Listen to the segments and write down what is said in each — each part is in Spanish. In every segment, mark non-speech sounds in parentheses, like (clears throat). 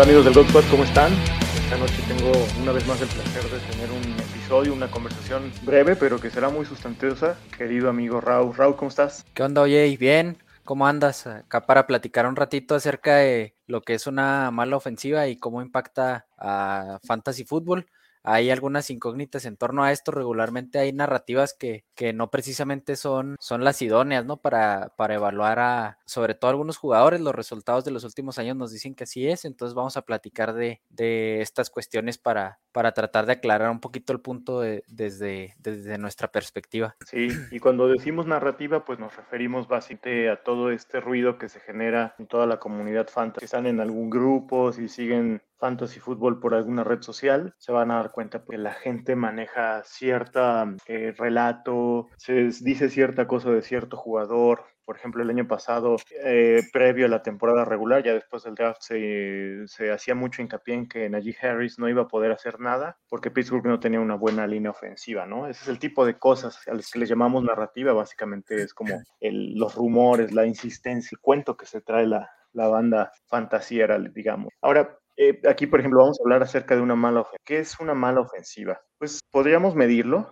Hola amigos del God Squad, ¿cómo están? Esta noche tengo una vez más el placer de tener un episodio, una conversación breve, pero que será muy sustanciosa. Querido amigo Raúl, Raúl, ¿cómo estás? ¿Qué onda, oye? Bien, ¿cómo andas? Acá para platicar un ratito acerca de lo que es una mala ofensiva y cómo impacta a Fantasy Football hay algunas incógnitas en torno a esto. Regularmente hay narrativas que, que no precisamente son, son las idóneas, ¿no? Para, para evaluar a, sobre todo algunos jugadores. Los resultados de los últimos años nos dicen que así es. Entonces vamos a platicar de, de estas cuestiones para, para tratar de aclarar un poquito el punto desde, desde nuestra perspectiva. Sí, y cuando decimos narrativa, pues nos referimos básicamente a todo este ruido que se genera en toda la comunidad fantasy. Si están en algún grupo, si siguen fantasy fútbol por alguna red social, se van a dar cuenta que la gente maneja cierta eh, relato, se dice cierta cosa de cierto jugador. Por ejemplo, el año pasado, eh, previo a la temporada regular, ya después del draft, se, se hacía mucho hincapié en que Najee Harris no iba a poder hacer nada porque Pittsburgh no tenía una buena línea ofensiva, ¿no? Ese es el tipo de cosas a las que le llamamos narrativa, básicamente es como los rumores, la insistencia, el cuento que se trae la, la banda fantasiera, digamos. Ahora, eh, aquí, por ejemplo, vamos a hablar acerca de una mala ofensiva. ¿Qué es una mala ofensiva? Pues podríamos medirlo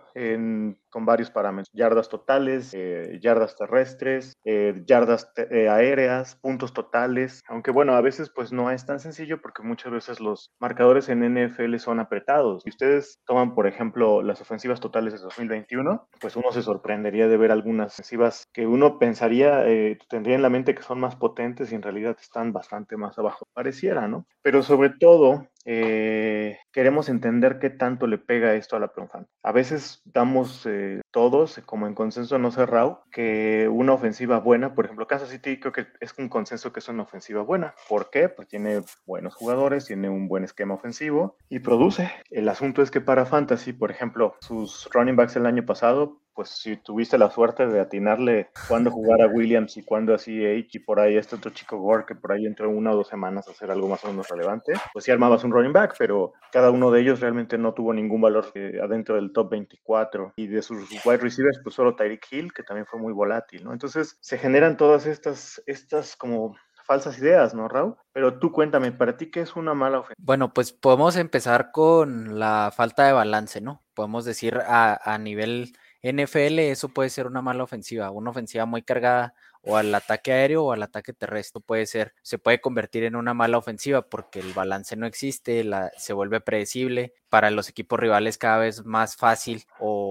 con varios parámetros, yardas totales, eh, yardas terrestres, eh, yardas aéreas, puntos totales, aunque bueno, a veces pues no es tan sencillo porque muchas veces los marcadores en NFL son apretados. Si ustedes toman, por ejemplo, las ofensivas totales de 2021, pues uno se sorprendería de ver algunas ofensivas que uno pensaría, tendría en la mente que son más potentes y en realidad están bastante más abajo, pareciera, ¿no? Pero sobre todo, eh, queremos entender qué tanto le pega esto a la pregunta. A veces damos eh, todos, como en consenso no cerrado, que una ofensiva buena, por ejemplo, Kansas City creo que es un consenso que es una ofensiva buena. ¿Por qué? Pues tiene buenos jugadores, tiene un buen esquema ofensivo y produce. El asunto es que para Fantasy, por ejemplo, sus running backs el año pasado pues si tuviste la suerte de atinarle cuándo jugar a Williams y cuándo a CH y por ahí este otro chico Gore que por ahí entró una o dos semanas a hacer algo más o menos relevante, pues sí armabas un running back, pero cada uno de ellos realmente no tuvo ningún valor eh, adentro del top 24 y de sus wide receivers pues solo Tyreek Hill que también fue muy volátil, ¿no? Entonces se generan todas estas, estas como falsas ideas, ¿no, Raúl? Pero tú cuéntame, ¿para ti qué es una mala ofensiva? Bueno, pues podemos empezar con la falta de balance, ¿no? Podemos decir a, a nivel NFL eso puede ser una mala ofensiva, una ofensiva muy cargada o al ataque aéreo o al ataque terrestre puede ser, se puede convertir en una mala ofensiva porque el balance no existe, la, se vuelve predecible, para los equipos rivales cada vez más fácil o,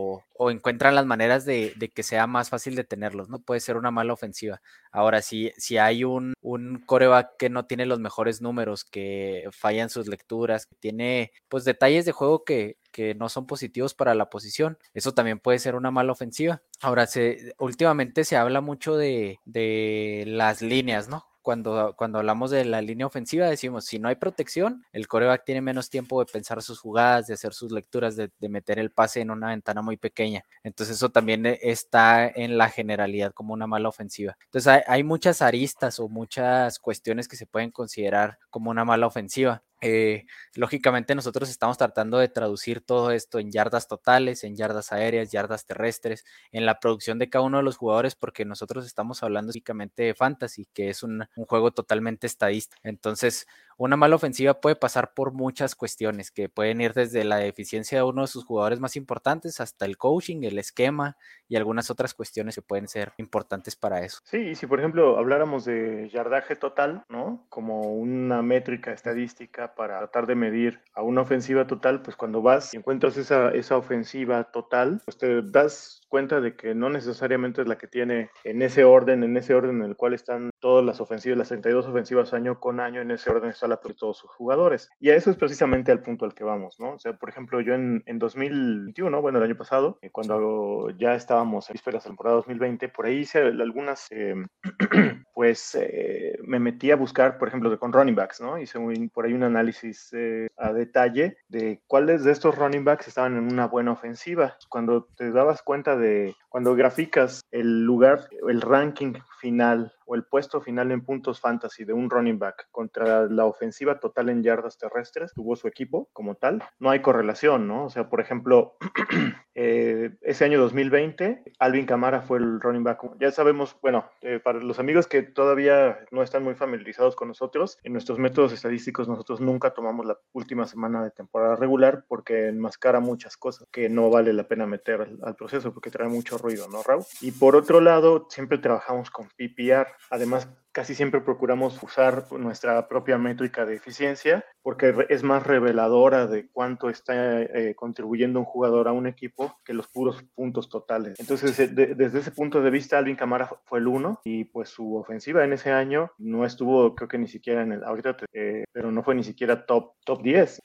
encuentran las maneras de, que sea más fácil detenerlos, ¿no? Puede ser una mala ofensiva. Ahora, si, si hay un, un coreback que no tiene los mejores números, que fallan sus lecturas, que tiene pues detalles de juego que, que no son positivos para la posición, eso también puede ser una mala ofensiva. Ahora, se, últimamente se habla mucho de, de las líneas, ¿no? Cuando, cuando hablamos de la línea ofensiva, decimos, si no hay protección, el coreback tiene menos tiempo de pensar sus jugadas, de hacer sus lecturas, de, meter el pase en una ventana muy pequeña. Entonces eso también e, está en la generalidad como una mala ofensiva. Entonces hay muchas aristas o muchas cuestiones que se pueden considerar como una mala ofensiva. Eh, lógicamente nosotros estamos tratando de traducir todo esto en yardas totales, en yardas aéreas, yardas terrestres, en la producción de cada uno de los jugadores, porque nosotros estamos hablando básicamente de fantasy, que es un, un juego totalmente estadístico. Entonces, una mala ofensiva puede pasar por muchas cuestiones, que pueden ir desde la deficiencia de uno de sus jugadores más importantes hasta el coaching, el esquema y algunas otras cuestiones que pueden ser importantes para eso. Sí, y si por ejemplo habláramos de yardaje total, ¿no? Como una métrica estadística para tratar de medir a una ofensiva total, pues cuando vas y encuentras esa, esa ofensiva total, pues te das cuenta de que no necesariamente es la que tiene en ese orden, en ese orden en el cual están todas las ofensivas, las 32 ofensivas año con año, en ese orden está la de todos sus jugadores. Y a eso es precisamente el punto al que vamos, ¿no? O sea, por ejemplo, yo en, en 2021, bueno, el año pasado, eh, cuando ya estábamos en vísperas de la temporada 2020, por ahí hice algunas, eh, (clears throat) pues eh, me metí a buscar, por ejemplo, con running backs, ¿no? Hice por ahí un análisis a detalle de cuáles de estos running backs estaban en una buena ofensiva. Cuando te dabas cuenta de cuando graficas el lugar, el ranking final o el puesto final en puntos fantasy de un running back contra la ofensiva total en yardas terrestres, tuvo su equipo como tal, no hay correlación, ¿no? O sea, por ejemplo, (clears throat) eh, ese año 2020, Alvin Camara fue el running back. Ya sabemos, bueno, eh, para los amigos que todavía no están muy familiarizados con nosotros, en nuestros métodos estadísticos nosotros nunca tomamos la última semana de temporada regular porque enmascara muchas cosas que no vale la pena meter al, al proceso porque trae mucho ruido, ¿no, Raúl? Y por otro lado, siempre trabajamos con PPR. Además, casi siempre procuramos usar nuestra propia métrica de eficiencia porque es más reveladora de cuánto está eh, contribuyendo un jugador a un equipo que los puros puntos totales. Entonces, eh, de, desde ese punto de vista, Alvin Camara fue el uno y pues su ofensiva en ese año no estuvo, creo que ni siquiera en el, ahorita, eh, pero no fue ni siquiera top, top 10.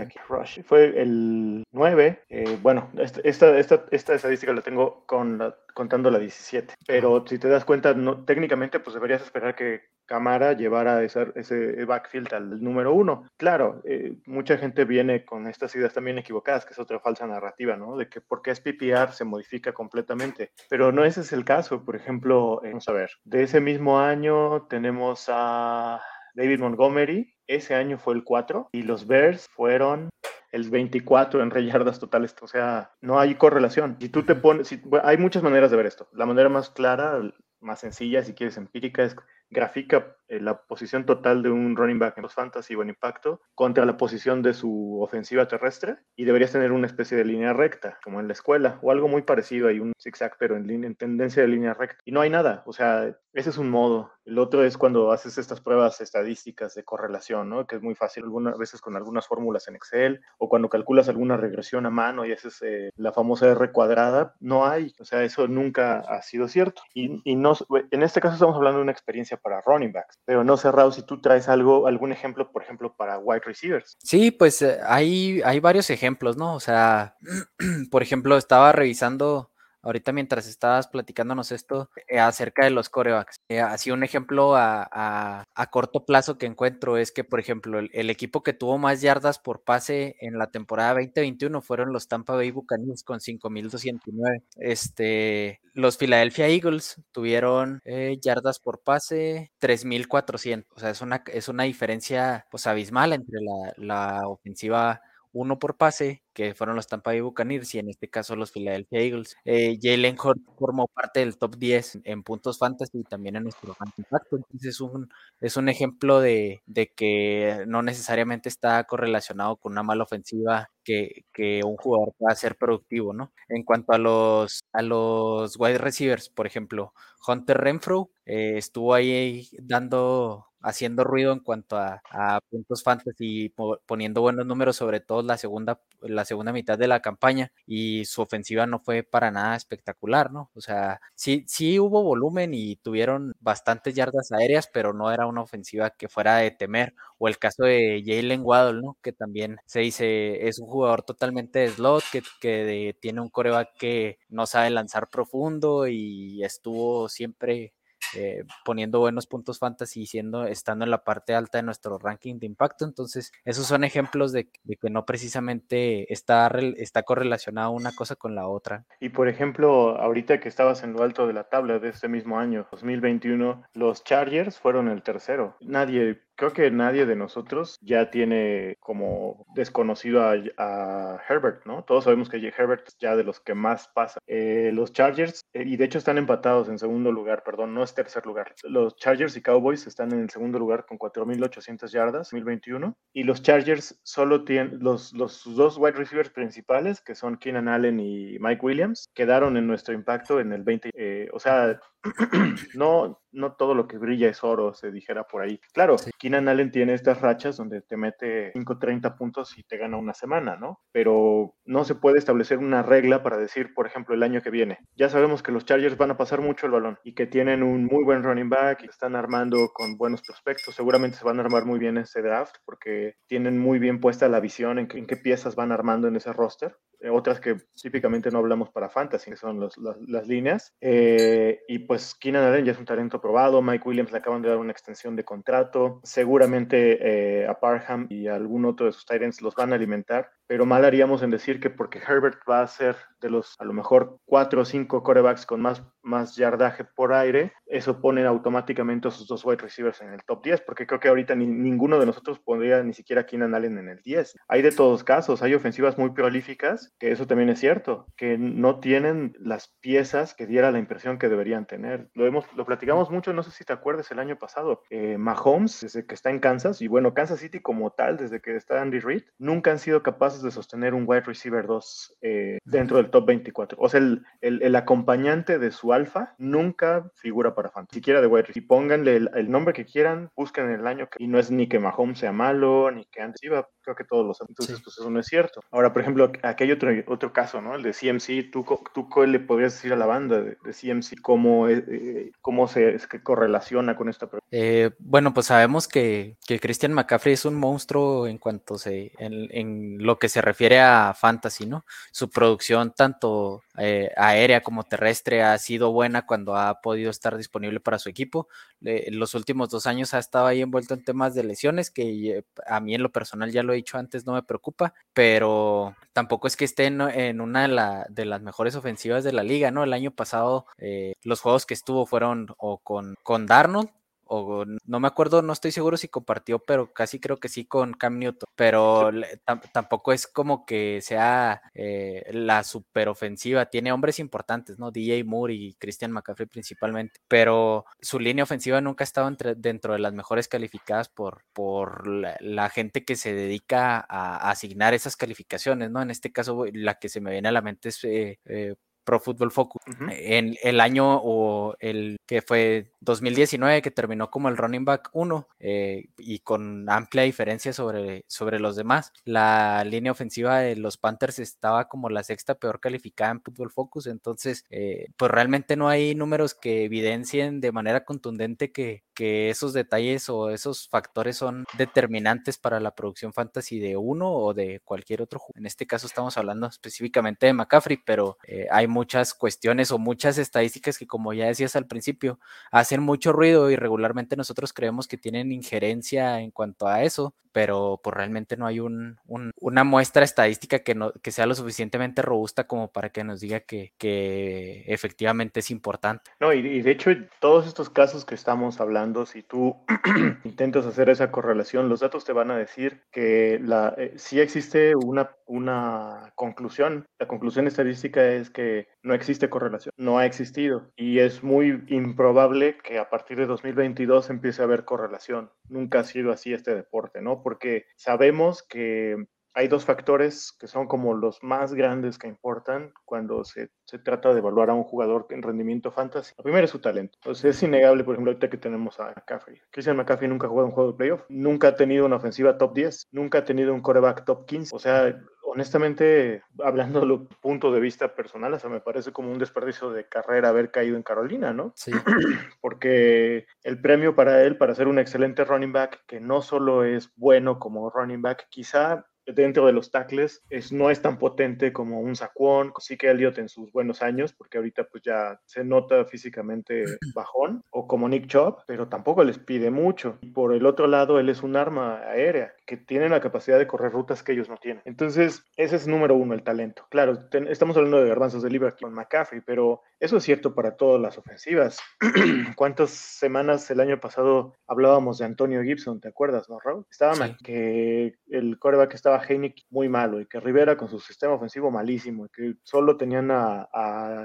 aquí, Rush. Fue el 9. bueno, esta, esta, esta, esta estadística la tengo con la contando la 17. Pero si te das cuenta, no, técnicamente pues deberías esperar que Camara llevara ese, ese backfield al número uno. Claro, eh, mucha gente viene con estas ideas también equivocadas, que es otra falsa narrativa, ¿no? De que porque es PPR se modifica completamente. Pero no ese es el caso. Por ejemplo, eh, vamos a ver, de ese mismo año tenemos a David Montgomery, ese año fue el 4 y los Bears fueron el 24 en yardas totales. O sea, no hay correlación. Si tú te pones, hay muchas maneras de ver esto. La manera más clara, más sencilla, si quieres empírica, es grafica eh, la posición total de un running back en los fantasy o en impacto contra la posición de su ofensiva terrestre y deberías tener una especie de línea recta, como en la escuela, o algo muy parecido, hay un zigzag, pero en, en tendencia de línea recta. Y no hay nada, o sea, ese es un modo. El otro es cuando haces estas pruebas estadísticas de correlación, ¿no? Que es muy fácil algunas veces con algunas fórmulas en Excel o cuando calculas alguna regresión a mano y haces eh, la famosa R cuadrada, no hay, o sea, eso nunca ha sido cierto. Y, y no, en este caso estamos hablando de una experiencia para running backs, pero no cerrado si tú traes algo, algún ejemplo, por ejemplo, para wide receivers. Sí, pues eh, hay, hay varios ejemplos, ¿no? O sea, (clears throat) por ejemplo, estaba revisando ahorita mientras estabas platicándonos esto eh, acerca de los corebacks. Eh, así un ejemplo a, corto plazo que encuentro es que, por ejemplo, el, equipo que tuvo más yardas por pase en la temporada 2021 fueron los Tampa Bay Buccaneers con 5.209. Este, los Philadelphia Eagles tuvieron eh, yardas por pase 3.400. O sea, es una, es una diferencia pues abismal entre la, la ofensiva uno por pase, que fueron los Tampa Bay Buccaneers y en este caso los Philadelphia Eagles. Eh, Jalen Hurts formó parte del top 10 en puntos fantasy y también en nuestro impacto. Entonces es un, es un ejemplo de, de, que no necesariamente está correlacionado con una mala ofensiva que, que, un jugador pueda ser productivo, ¿no? En cuanto a los, a los wide receivers, por ejemplo, Hunter Renfro eh, estuvo ahí dando haciendo ruido en cuanto a, puntos fantasy, poniendo buenos números, sobre todo la segunda, la segunda mitad de la campaña, y su ofensiva no fue para nada espectacular, ¿no? O sea, sí, sí hubo volumen y tuvieron bastantes yardas aéreas, pero no era una ofensiva que fuera de temer. O el caso de Jalen Waddle, ¿no? Que también se dice es un jugador totalmente de slot, que tiene un coreback que no sabe lanzar profundo y estuvo siempre eh, poniendo buenos puntos fantasy siendo, estando en la parte alta de nuestro ranking de impacto. Entonces, esos son ejemplos de, que no precisamente está, está correlacionada una cosa con la otra. Y por ejemplo, ahorita que estabas en lo alto de la tabla de este mismo año, 2021, los Chargers fueron el tercero. Nadie creo que nadie de nosotros ya tiene como desconocido a, Herbert, ¿no? Todos sabemos que Herbert es ya de los que más pasa. Eh, los Chargers, eh, y de hecho están empatados en segundo lugar, perdón, no es tercer lugar. Los Chargers y Cowboys están en el segundo lugar con 4.800 yardas, 2021. Y los Chargers solo tienen, los, los dos wide receivers principales, que son Keenan Allen y Mike Williams, quedaron en nuestro impacto en el 20. Eh, o sea, (clears throat) no, no todo lo que brilla es oro, se dijera por ahí. Claro, Keenan Allen tiene estas rachas donde te mete 5 30 puntos y te gana una semana, ¿no? Pero no se puede establecer una regla para decir, por ejemplo, el año que viene. Ya sabemos que los Chargers van a pasar mucho el balón y que tienen un muy buen running back y están armando con buenos prospectos. Seguramente se van a armar muy bien ese draft porque tienen muy bien puesta la visión en, qué piezas van armando en ese roster. Eh, otras que típicamente no hablamos para fantasy, que son las, líneas. Eh, y pues Keenan Allen ya es un talento probado. Mike Williams le acaban de dar una extensión de contrato. Seguramente eh, a Parham y algún otro de sus Titans los van a alimentar. pero mal haríamos en decir que porque Herbert va a ser de los a lo mejor cuatro o cinco corebacks con más, más yardaje por aire, eso pone automáticamente a sus dos wide receivers en el top 10, porque creo que ahorita ninguno de nosotros pondría ni siquiera a Keenan Allen en el 10. Hay de todos casos, hay ofensivas muy prolíficas, que eso también es cierto, que no tienen las piezas que diera la impresión que deberían tener. Lo, hemos, lo platicamos mucho, no sé si te acuerdas el año pasado, eh, Mahomes, desde que está en Kansas, y bueno, Kansas City como tal, desde que está Andy Reid, nunca han sido capaces de sostener un wide receiver 2 eh, dentro del top 24. O sea, el, el, acompañante de su alfa nunca figura para fantasy, siquiera de wide receiver. Y pónganle el, nombre que quieran, busquen el año, que, y no es ni que Mahomes sea malo, ni que antes iba, creo que todos los entonces pues eso no es cierto. Ahora, por ejemplo, aquí hay otro, otro caso, ¿no? El de CMC, tú, tú le podrías decir a la banda de, CMC cómo, eh, cómo se es que correlaciona con esta pregunta. Eh, bueno, pues sabemos que, que Christian McCaffrey es un monstruo en cuanto se, en, en lo que se refiere a fantasy, ¿no? Su producción tanto eh, aérea como terrestre ha sido buena cuando ha podido estar disponible para su equipo. en los últimos dos años ha estado ahí envuelto en temas de lesiones, que a mí en lo personal ya lo he dicho antes, no me preocupa, pero tampoco es que esté en, una de, las mejores ofensivas de la liga, ¿no? El año pasado eh, los juegos que estuvo fueron o con, con Darnold o no me acuerdo, no estoy seguro si compartió, pero casi creo que sí con Cam Newton, pero tampoco es como que sea eh, la superofensiva, tiene hombres importantes, ¿no? DJ Moore y Christian McCaffrey principalmente, pero su línea ofensiva nunca ha estado dentro de las mejores calificadas por, por la, gente que se dedica a, asignar esas calificaciones, ¿no? En este caso, la que se me viene a la mente es eh, eh, Pro Football Focus. En el año o el que fue 2019, que terminó como el running back 1 eh, y con amplia diferencia sobre, sobre los demás. La línea ofensiva de los Panthers estaba como la sexta peor calificada en Football Focus. Entonces, eh, pues realmente no hay números que evidencien de manera contundente que, que esos detalles o esos factores son determinantes para la producción fantasy de uno o de cualquier otro. En este caso estamos hablando específicamente de McCaffrey, pero eh, hay muchas cuestiones o muchas estadísticas que, como ya decías al principio, hacen mucho ruido y regularmente nosotros creemos que tienen injerencia en cuanto a eso, pero pues realmente no hay un, una muestra estadística que, no, que sea lo suficientemente robusta como para que nos diga que, efectivamente es importante. No, y, de hecho, todos estos casos que estamos hablando, si tú (clears throat) intentas hacer esa correlación, los datos te van a decir que la, eh, si existe una, una conclusión. La conclusión estadística es que no existe correlación, no ha existido y es muy improbable que a partir de 2022 empiece a haber correlación. Nunca ha sido así este deporte, ¿no? Porque sabemos que hay dos factores que son como los más grandes que importan cuando se, se, trata de evaluar a un jugador en rendimiento fantasy. El primero es su talento. Entonces es innegable, por ejemplo, ahorita que tenemos a McCaffrey. Christian McCaffrey nunca ha jugado un juego de playoff, nunca ha tenido una ofensiva top 10, nunca ha tenido un coreback top 15. O sea, honestamente, hablando de (laughs) punto de vista personal, o sea, me parece como un desperdicio de carrera haber caído en Carolina, ¿no? Sí. (clears throat) Porque el premio para él, para ser un excelente running back, que no solo es bueno como running back, quizá dentro de los tackles es, no es tan potente como un Saquon, sí que Elliot en sus buenos años, porque ahorita pues ya se nota físicamente (clears throat) bajón, o como Nick Chubb, pero tampoco les pide mucho. Por el otro lado, él es un arma aérea que tiene la capacidad de correr rutas que ellos no tienen. Entonces, ese es número uno, el talento. Claro, estamos hablando de garbanzos de libra con McCaffrey, pero eso es cierto para todas las ofensivas. (clears throat) ¿Cuántas semanas el año pasado hablábamos de Antonio Gibson? ¿Te acuerdas, no, Raúl? Estaba mal, que el coreback estaba Heinick muy malo y que Rivera con su sistema ofensivo malísimo y que solo tenían a,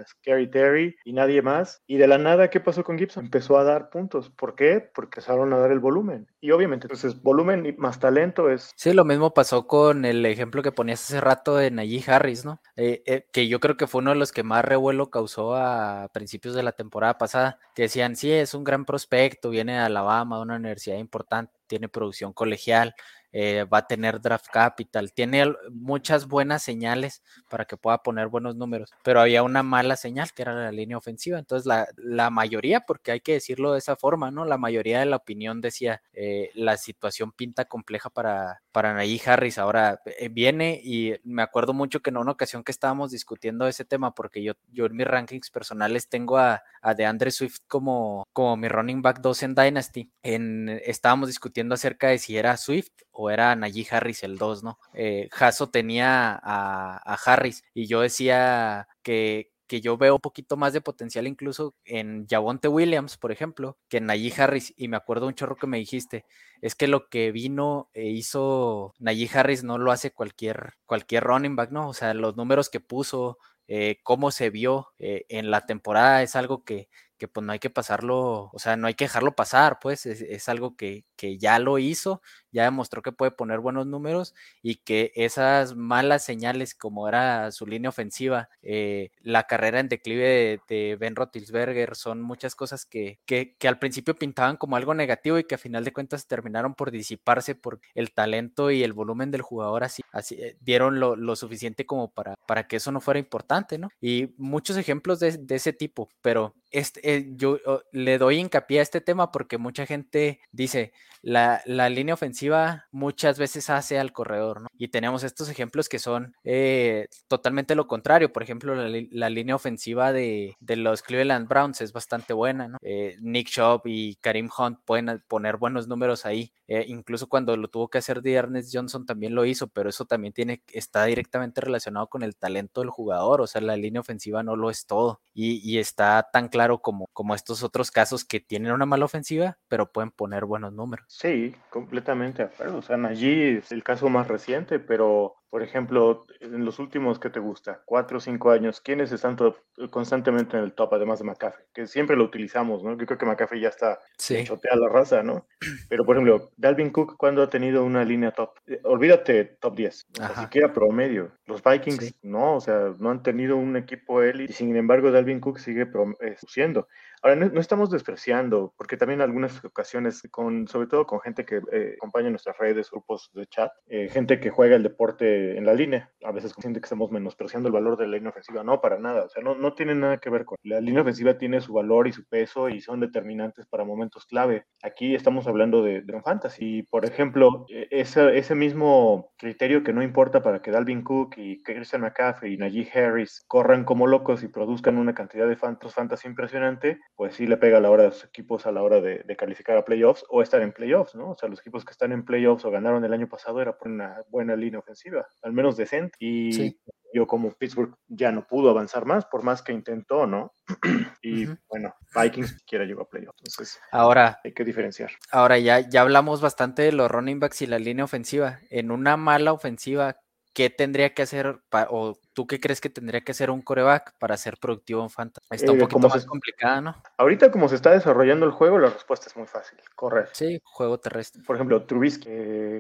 Scary Terry y nadie más. Y de la nada, ¿qué pasó con Gibson? Empezó a dar puntos. ¿Por qué? Porque empezaron a dar el volumen. Y obviamente, entonces, volumen más talento es... Sí, lo mismo pasó con el ejemplo que ponías hace rato de Najee Harris, ¿no? Eh, eh, que yo creo que fue uno de los que más revuelo causó a principios de la temporada pasada, que decían, sí, es un gran prospecto, viene de Alabama, de una universidad importante, tiene producción colegial, eh, va a tener draft capital, tiene muchas buenas señales para que pueda poner buenos números, pero había una mala señal que era la línea ofensiva. Entonces, la, la mayoría, porque hay que decirlo de esa forma, ¿no? La mayoría de la opinión decía eh, la situación pinta compleja para, para Harris. Ahora eh, viene y me acuerdo mucho que en una ocasión que estábamos discutiendo ese tema, porque yo, yo en mis rankings personales tengo a, a DeAndre Swift como, como mi running back 2 en Dynasty. En, estábamos discutiendo acerca de si era Swift o era Najee Harris el 2, ¿no? Eh, Jaso tenía a, a Harris y yo decía que, que yo veo un poquito más de potencial incluso en Javonte Williams, por ejemplo, que en Najee Harris. Y me acuerdo un chorro que me dijiste, es que lo que vino e hizo Najee Harris no lo hace cualquier, cualquier running back, ¿no? O sea, los números que puso, eh, cómo se vio eh, en la temporada es algo que, que pues no hay que pasarlo, o sea, no hay que dejarlo pasar, pues es, algo que, que, ya lo hizo, ya demostró que puede poner buenos números y que esas malas señales como era su línea ofensiva, eh, la carrera en declive de, Ben Roethlisberger, son muchas cosas que, que, que, al principio pintaban como algo negativo y que a final de cuentas terminaron por disiparse por el talento y el volumen del jugador, así, así eh, dieron lo, lo, suficiente como para, para que eso no fuera importante, ¿no? Y muchos ejemplos de, de ese tipo, pero este, eh, yo oh, le doy hincapié a este tema porque mucha gente dice, la, la, línea ofensiva muchas veces hace al corredor, ¿no? Y tenemos estos ejemplos que son eh, totalmente lo contrario. Por ejemplo, la, línea ofensiva de, de, los Cleveland Browns es bastante buena, ¿no? Eh, Nick Chubb y Karim Hunt pueden poner buenos números ahí. incluso cuando lo tuvo que hacer de Ernest Johnson también lo hizo, pero eso también tiene, está directamente relacionado con el talento del jugador. O sea, la línea ofensiva no lo es todo. Y, y está tan claro como, como estos otros casos que tienen una mala ofensiva, pero pueden poner buenos números. Sí, completamente de acuerdo. O sea, allí es el caso más reciente, pero por ejemplo, en los últimos que te gusta, cuatro o cinco años, ¿quiénes están constantemente en el top, además de McAfee? Que siempre lo utilizamos, ¿no? Yo creo que McAfee ya está sí. chotea la raza, ¿no? (clears throat) Pero, por ejemplo, Dalvin Cook, ¿cuándo ha tenido una línea top? Eh, olvídate top 10, o sea, siquiera promedio. Los Vikings, no, o sea, no han tenido un equipo élite y sin embargo Dalvin Cook sigue eh, siendo. Ahora, no, estamos despreciando, porque también en algunas ocasiones, con, sobre todo con gente que eh, acompaña nuestras redes, grupos de chat, eh, gente que juega el deporte en la línea, a veces siente que estamos menospreciando el valor de la línea ofensiva. No, para nada. O sea, no, no tiene nada que ver con. La línea ofensiva tiene su valor y su peso y son determinantes para momentos clave. Aquí estamos hablando de, de un fantasy. Por ejemplo, e, ese, ese mismo criterio que no importa para que Dalvin Cook y Christian McCaffrey y Najee Harris corran como locos y produzcan una cantidad de fantasy impresionante, pues sí le pega a la hora de sus equipos a la hora de, calificar a playoffs o estar en playoffs, ¿no? O sea, los equipos que están en playoffs o ganaron el año pasado era por una buena línea ofensiva, al menos decente. Y yo como Pittsburgh ya no pudo avanzar más, por más que intentó, ¿no? (clears throat) y bueno, Vikings siquiera llegó a playoffs. Entonces, ahora hay que diferenciar. Ahora ya, ya hablamos bastante de los running backs y la línea ofensiva. En una mala ofensiva, ¿qué tendría que hacer o ¿Tú qué crees que tendría que hacer un coreback para ser productivo en Fantasy? Está un eh, poquito más complicada, ¿no? Ahorita, como se está desarrollando el juego, la respuesta es muy fácil: correr. Sí, juego terrestre. Por ejemplo, Trubisky,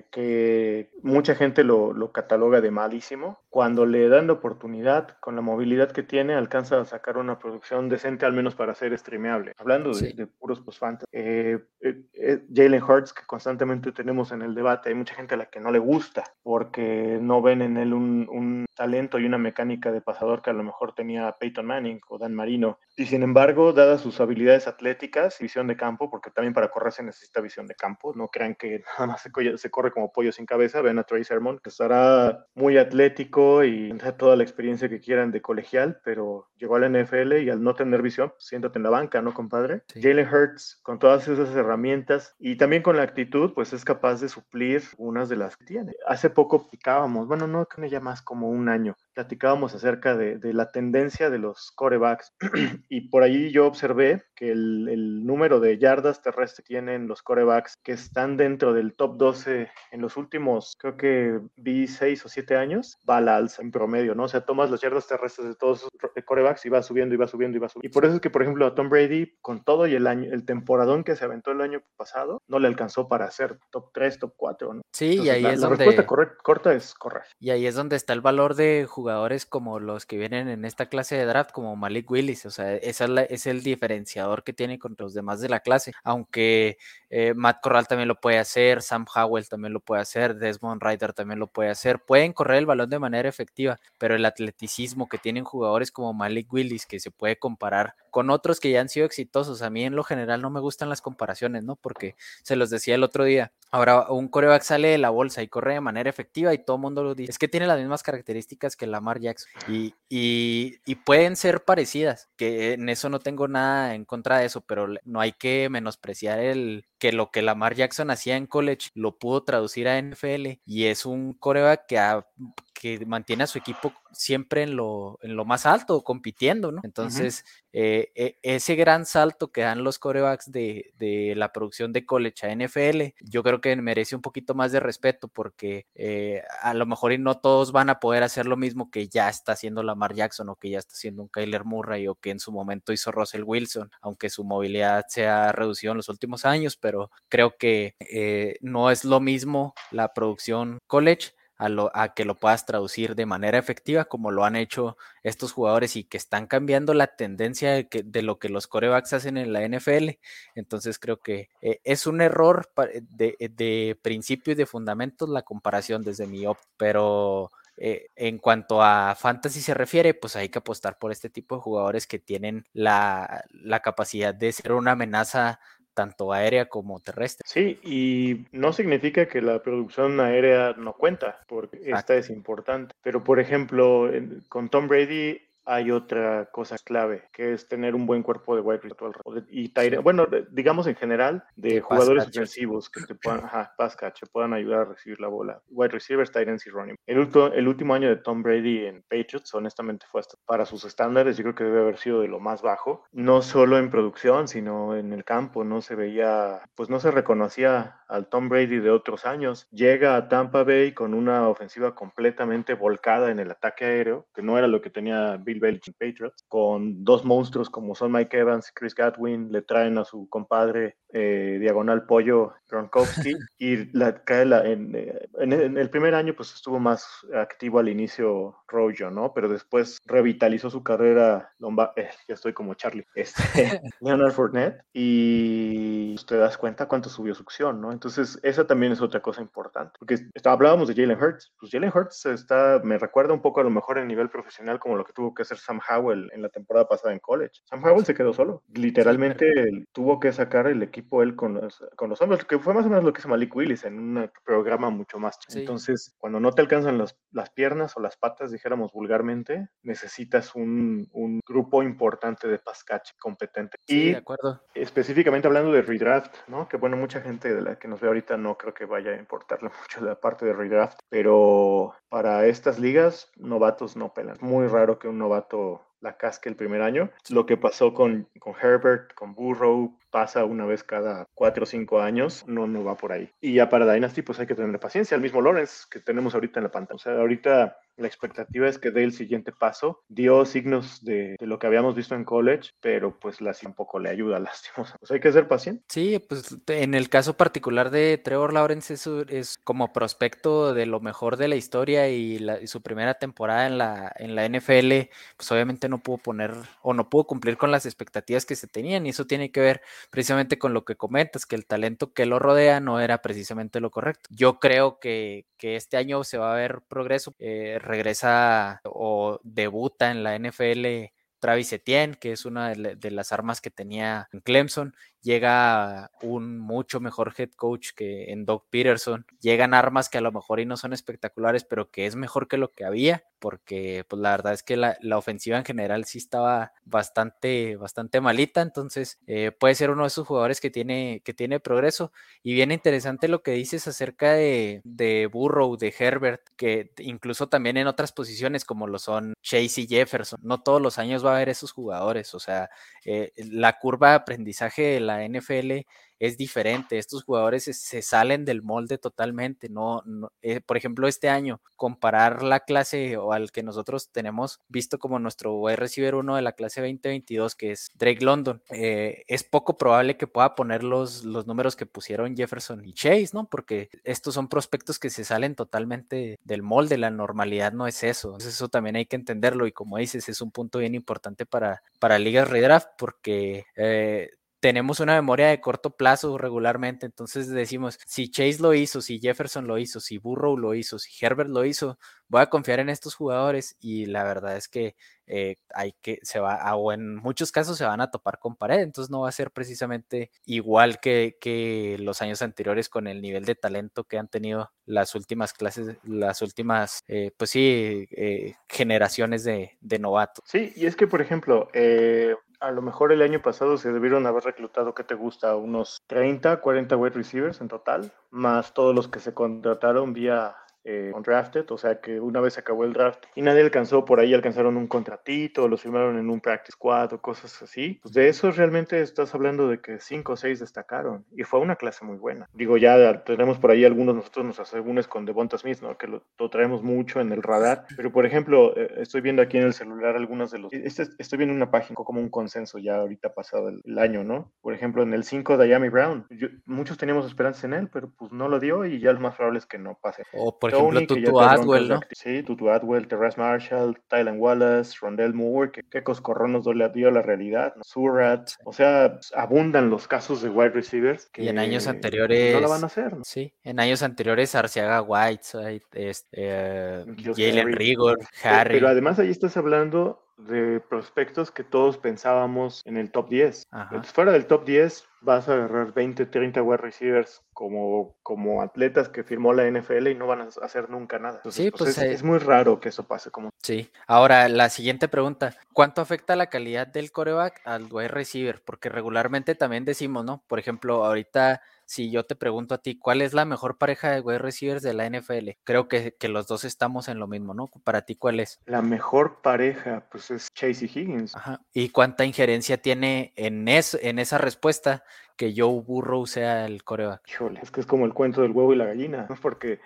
que, mucha gente lo, cataloga de malísimo. Cuando le dan la oportunidad, con la movilidad que tiene, alcanza a sacar una producción decente, al menos para ser streameable. Hablando de, puros post-fantasy. Eh, eh, Jalen Hurts, que constantemente tenemos en el debate, hay mucha gente a la que no le gusta porque no ven en él un, un talento y una mecánica de pasador que a lo mejor tenía Peyton Manning o Dan Marino. Y sin embargo, dadas sus habilidades atléticas y visión de campo, porque también para correr se necesita visión de campo, no crean que (laughs) nada más se, corre como pollo sin cabeza, ven a Trey Sermon, que estará muy atlético y tendrá toda la experiencia que quieran de colegial, pero llegó a la NFL y al no tener visión, siéntate en la banca, ¿no, compadre? Jalen Hurts, con todas esas herramientas y también con la actitud, pues es capaz de suplir unas de las que tiene. Hace poco picábamos, bueno, no, que ya más como un año, platicábamos acerca de, la tendencia de los corebacks (clears throat) y por ahí yo observé que el, número de yardas terrestres que tienen los corebacks que están dentro del top 12 en los últimos, creo que vi 6 o 7 años, va a la alza en promedio, ¿no? O sea, tomas las yardas terrestres de todos esos corebacks y va subiendo y va subiendo y va subiendo. Y por eso es que, por ejemplo, a Tom Brady, con todo y el año, el temporadón que se aventó el año pasado, no le alcanzó para ser top 3, top 4, ¿no? Sí, y ahí es la donde... respuesta corta es correr. Y ahí es donde está el valor de jugadores como los que vienen en esta clase de draft, como Malik Willis. O sea, esa es, el diferenciador que tiene contra los demás de la clase. Aunque eh, Matt Corral también lo puede hacer, Sam Howell también lo puede hacer, Desmond Ryder también lo puede hacer. Pueden correr el balón de manera efectiva, pero el atleticismo que tienen jugadores como Malik Willis, que se puede comparar con otros que ya han sido exitosos. A mí en lo general no me gustan las comparaciones, ¿no? Porque se los decía el otro día. Ahora un coreback sale de la bolsa y corre de manera efectiva y todo el mundo lo dice. Es que tiene las mismas características que Lamar Jackson. Y, pueden ser parecidas, que en eso no tengo nada en contra de eso, pero no hay que menospreciar el, que lo que Lamar Jackson hacía en college lo pudo traducir a NFL y es un coreback que, que mantiene a su equipo siempre en lo, en lo más alto, compitiendo, ¿no? Entonces, eh, e, ese gran salto que dan los corebacks de, de, la producción de college a NFL, yo creo que merece un poquito más de respeto porque eh, a lo mejor no todos van a poder hacer lo mismo que ya está haciendo Lamar Jackson o que ya está haciendo un Kyler Murray o que en su momento hizo Russell Wilson, aunque su movilidad se ha reducido en los últimos años, pero creo que eh, no es lo mismo la producción college a, lo, que lo puedas traducir de manera efectiva como lo han hecho estos jugadores y que están cambiando la tendencia de, lo que los corebacks hacen en la NFL. Entonces creo que eh, es un error de, de principio y de fundamentos la comparación desde mi op, pero eh, en cuanto a fantasy se refiere, pues hay que apostar por este tipo de jugadores que tienen la capacidad de ser una amenaza tanto aérea como terrestre. Sí, y no significa que la producción aérea no cuenta, porque esta es importante. Pero, por ejemplo, con Tom Brady hay otra cosa clave, que es tener un buen cuerpo de wide receiver y bueno, bueno, digamos en general, de jugadores ofensivos que te puedan, ajá, pass catch, puedan ayudar a recibir la bola. Wide receivers, tight ends y running. El, el último año de Tom Brady en Patriots, honestamente, fue hasta para sus estándares, yo creo que debe haber sido de lo más bajo, no solo en producción, sino en el campo, no se veía, pues no se reconocía al Tom Brady de otros años. Llega a Tampa Bay con una ofensiva completamente volcada en el ataque aéreo, que no era lo que tenía Bill Belichick Patriots, con dos monstruos como son Mike Evans y Chris Gatwin, le traen a su compadre eh, diagonal pollo Gronkowski y la, cae la, en, eh, en, el primer año pues estuvo más activo al inicio Rojo, ¿no? Pero después revitalizó su carrera, Lomba, eh, ya estoy como Charlie, (laughs) este, Leonard Fournette y te das cuenta cuánto subió su acción, ¿no? Entonces esa también es otra cosa importante, porque hablábamos de Jalen Hurts, pues Jalen Hurts está, me recuerda un poco a lo mejor en nivel profesional como lo que tuvo que hacer Sam Howell en la temporada pasada en college. Sam Howell se quedó solo, literalmente tuvo que sacar el equipo él con los, con los hombres, que fue más o menos lo que hizo Malik Willis en un programa mucho más. Entonces, cuando no te alcanzan las, las piernas o las patas, dijéramos vulgarmente, necesitas un, un grupo importante de pascache competente. Sí, y de acuerdo. específicamente hablando de redraft, ¿no? Que bueno, mucha gente de la que nos ve ahorita no creo que vaya a importarle (laughs) mucho la parte de redraft, pero para estas ligas, novatos no pelan. Muy raro que un novato la casca el primer año. Lo que pasó con, con Herbert, con Burrow, pasa una vez cada cuatro o cinco años, no, no va por ahí. Y ya para Dynasty, pues hay que tener paciencia. El mismo Lawrence que tenemos ahorita en la pantalla. O sea, ahorita la expectativa es que dé el siguiente paso. Dio signos de, de lo que habíamos visto en college, pero pues la un poco le ayuda, (laughs) lastimos. Pues hay que ser paciente. Sí, pues en el caso particular de Trevor Lawrence es, es como prospecto de lo mejor de la historia y, la, y, su primera temporada en la, en la NFL, pues obviamente no pudo poner o no pudo cumplir con las expectativas que se tenían y eso tiene que ver precisamente con lo que comentas, que el talento que lo rodea no era precisamente lo correcto. Yo creo que, que este año se va a ver progreso. Eh, regresa o debuta en la NFL Travis Etienne, que es una de, las armas que tenía en Clemson, llega un mucho mejor head coach que en Doug Peterson, llegan armas que a lo mejor y no son espectaculares, pero que es mejor que lo que había, porque pues la verdad es que la, la ofensiva en general sí estaba bastante, bastante malita, entonces eh, puede ser uno de esos jugadores que tiene, que tiene progreso, y bien interesante lo que dices acerca de, de Burrow, de Herbert, que incluso también en otras posiciones como lo son Chase y Jefferson, no todos los años va a haber esos jugadores, o sea, eh, la curva de aprendizaje de la NFL es diferente. Estos jugadores se, salen del molde totalmente. No eh, por ejemplo, este año, comparar la clase o al que nosotros tenemos visto como nuestro wide receiver uno de la clase 2022, que es Drake London, eh, es poco probable que pueda poner los, los números que pusieron Jefferson y Chase, ¿no? Porque estos son prospectos que se salen totalmente del molde. La normalidad no es eso. Entonces, eso también hay que entenderlo. Y como dices, es un punto bien importante para, para ligas redraft, porque eh, tenemos una memoria de corto plazo regularmente, entonces decimos, si Chase lo hizo, si Jefferson lo hizo, si Burrow lo hizo, si Herbert lo hizo, voy a confiar en estos jugadores y la verdad es que eh, hay que, se va, o en muchos casos se van a topar con pared, entonces no va a ser precisamente igual que, que los años anteriores con el nivel de talento que han tenido las últimas clases, las últimas, eh, pues sí, eh, generaciones de, de, novatos. Sí, y es que, por ejemplo, a lo mejor el año pasado se debieron haber reclutado, ¿qué te gusta? Unos 30, 40 wide receivers en total, más todos los que se contrataron vía eh, undrafted, o sea que una vez acabó el draft y nadie alcanzó, por ahí alcanzaron un contratito, los firmaron en un practice squad o cosas así, pues de eso realmente estás hablando de que cinco o seis destacaron y fue una clase muy buena. Digo, ya tenemos por ahí algunos nosotros nos asegúnes con Devonta Smith, ¿no? que lo, traemos mucho en el radar, pero por ejemplo, eh, estoy viendo aquí en el celular algunos de los, este, estoy viendo una página como un consenso ya ahorita pasado el, año, ¿no? Por ejemplo, en el 5 Diami Brown, muchos teníamos esperanza en él, pero pues no lo dio y ya lo más probable es que no pase. O por ejemplo, Tutu Atwell, ¿no? Sí, Tutu Atwell, Terrence Marshall, Tylen Wallace, Rondell Moore, que qué coscorrón nos dio la realidad, ¿no? Surat, o sea, abundan los casos de wide receivers que y en años anteriores no lo van a hacer. ¿no? Sí, en años anteriores Arciaga White, este, Jalen Rigor, Harry. Pero además ahí estás hablando de prospectos que todos pensábamos en el top 10. Entonces, fuera del top 10 vas a agarrar 20, 30 wide receivers como, como atletas que firmó la NFL y no van a hacer nunca nada. sí, pues, pues es, muy raro que eso pase. Como... Sí. Ahora, la siguiente pregunta. ¿Cuánto afecta la calidad del coreback al wide receiver? Porque regularmente también decimos, ¿no? Por ejemplo, ahorita si yo te pregunto a ti, ¿cuál es la mejor pareja de wide receivers de la NFL? Creo que, que, los dos estamos en lo mismo, ¿no? Para ti, ¿cuál es? La mejor pareja, pues es Chase y Higgins. Ajá. ¿Y cuánta injerencia tiene en, eso, en esa respuesta que Joe Burrow sea el coreback? Híjole, es que es como el cuento del huevo y la gallina, ¿no? Porque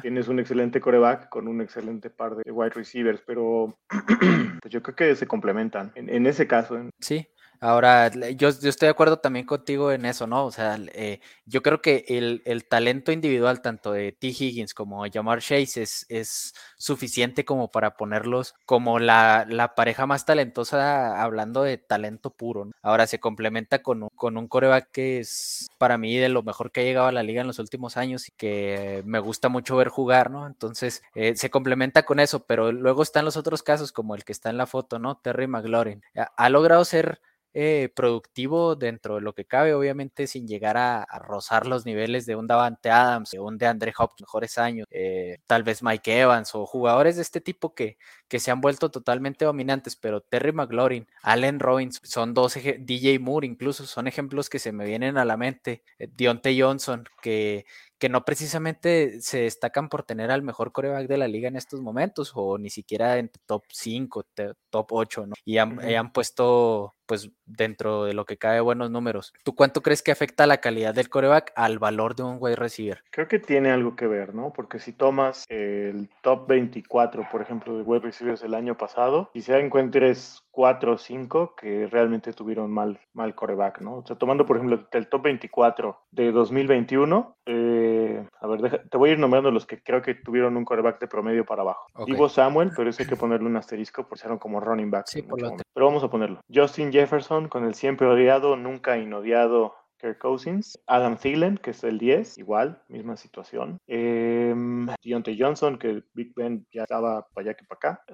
tienes un excelente coreback con un excelente par de wide receivers, pero (clears throat) pues yo creo que se complementan. En, en ese caso. En... Sí, Ahora, yo, yo, estoy de acuerdo también contigo en eso, ¿no? O sea, eh, yo creo que el, el, talento individual, tanto de T. Higgins como de Jamar Chase, es, es suficiente como para ponerlos como la, la, pareja más talentosa, hablando de talento puro. ¿no? Ahora se complementa con un, con un coreback que es para mí de lo mejor que ha llegado a la liga en los últimos años y que me gusta mucho ver jugar, ¿no? Entonces, eh, se complementa con eso, pero luego están los otros casos, como el que está en la foto, ¿no? Terry McLaurin. Ha logrado ser eh, productivo dentro de lo que cabe, obviamente sin llegar a, rozar los niveles de un Davante Adams, de un de Andre Hopkins, mejores años, eh, tal vez Mike Evans o jugadores de este tipo que, que se han vuelto totalmente dominantes, pero Terry McLaurin, Allen Robbins, son dos, DJ Moore incluso, son ejemplos que se me vienen a la mente, eh, Deontay Johnson, que que no precisamente se destacan por tener al mejor coreback de la liga en estos momentos o ni siquiera en top 5, top 8, ¿no? Y han, puesto pues dentro de lo que cabe buenos números. ¿Tú cuánto crees que afecta la calidad del coreback al valor de un wide receiver? Creo que tiene algo que ver, ¿no? Porque si tomas el top 24, por ejemplo, de wide receivers del año pasado, y se encuentres 4 o 5 que realmente tuvieron mal, mal coreback, ¿no? O sea, tomando, por ejemplo, el top 24 de 2021, eh, a ver, te voy a ir nombrando los que creo que tuvieron un coreback de promedio para abajo. Ivo Samuel, pero eso hay que ponerle un asterisco por ser como running back. Sí, pero vamos a ponerlo. Justin Jefferson con el siempre odiado, nunca inodiado Kirk Cousins, Adam Thielen, que es el 10, igual, misma situación. Eh, Deontay Johnson, que Big Ben ya estaba para allá que para acá.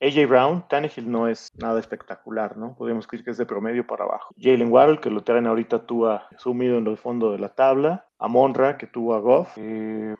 AJ Brown, Tannehill no es nada espectacular, ¿no? Podemos decir que es de promedio para abajo. Jalen Waddle, que lo traen ahorita tú a sumido en el fondo de la tabla a Monra, que tuvo a Goff,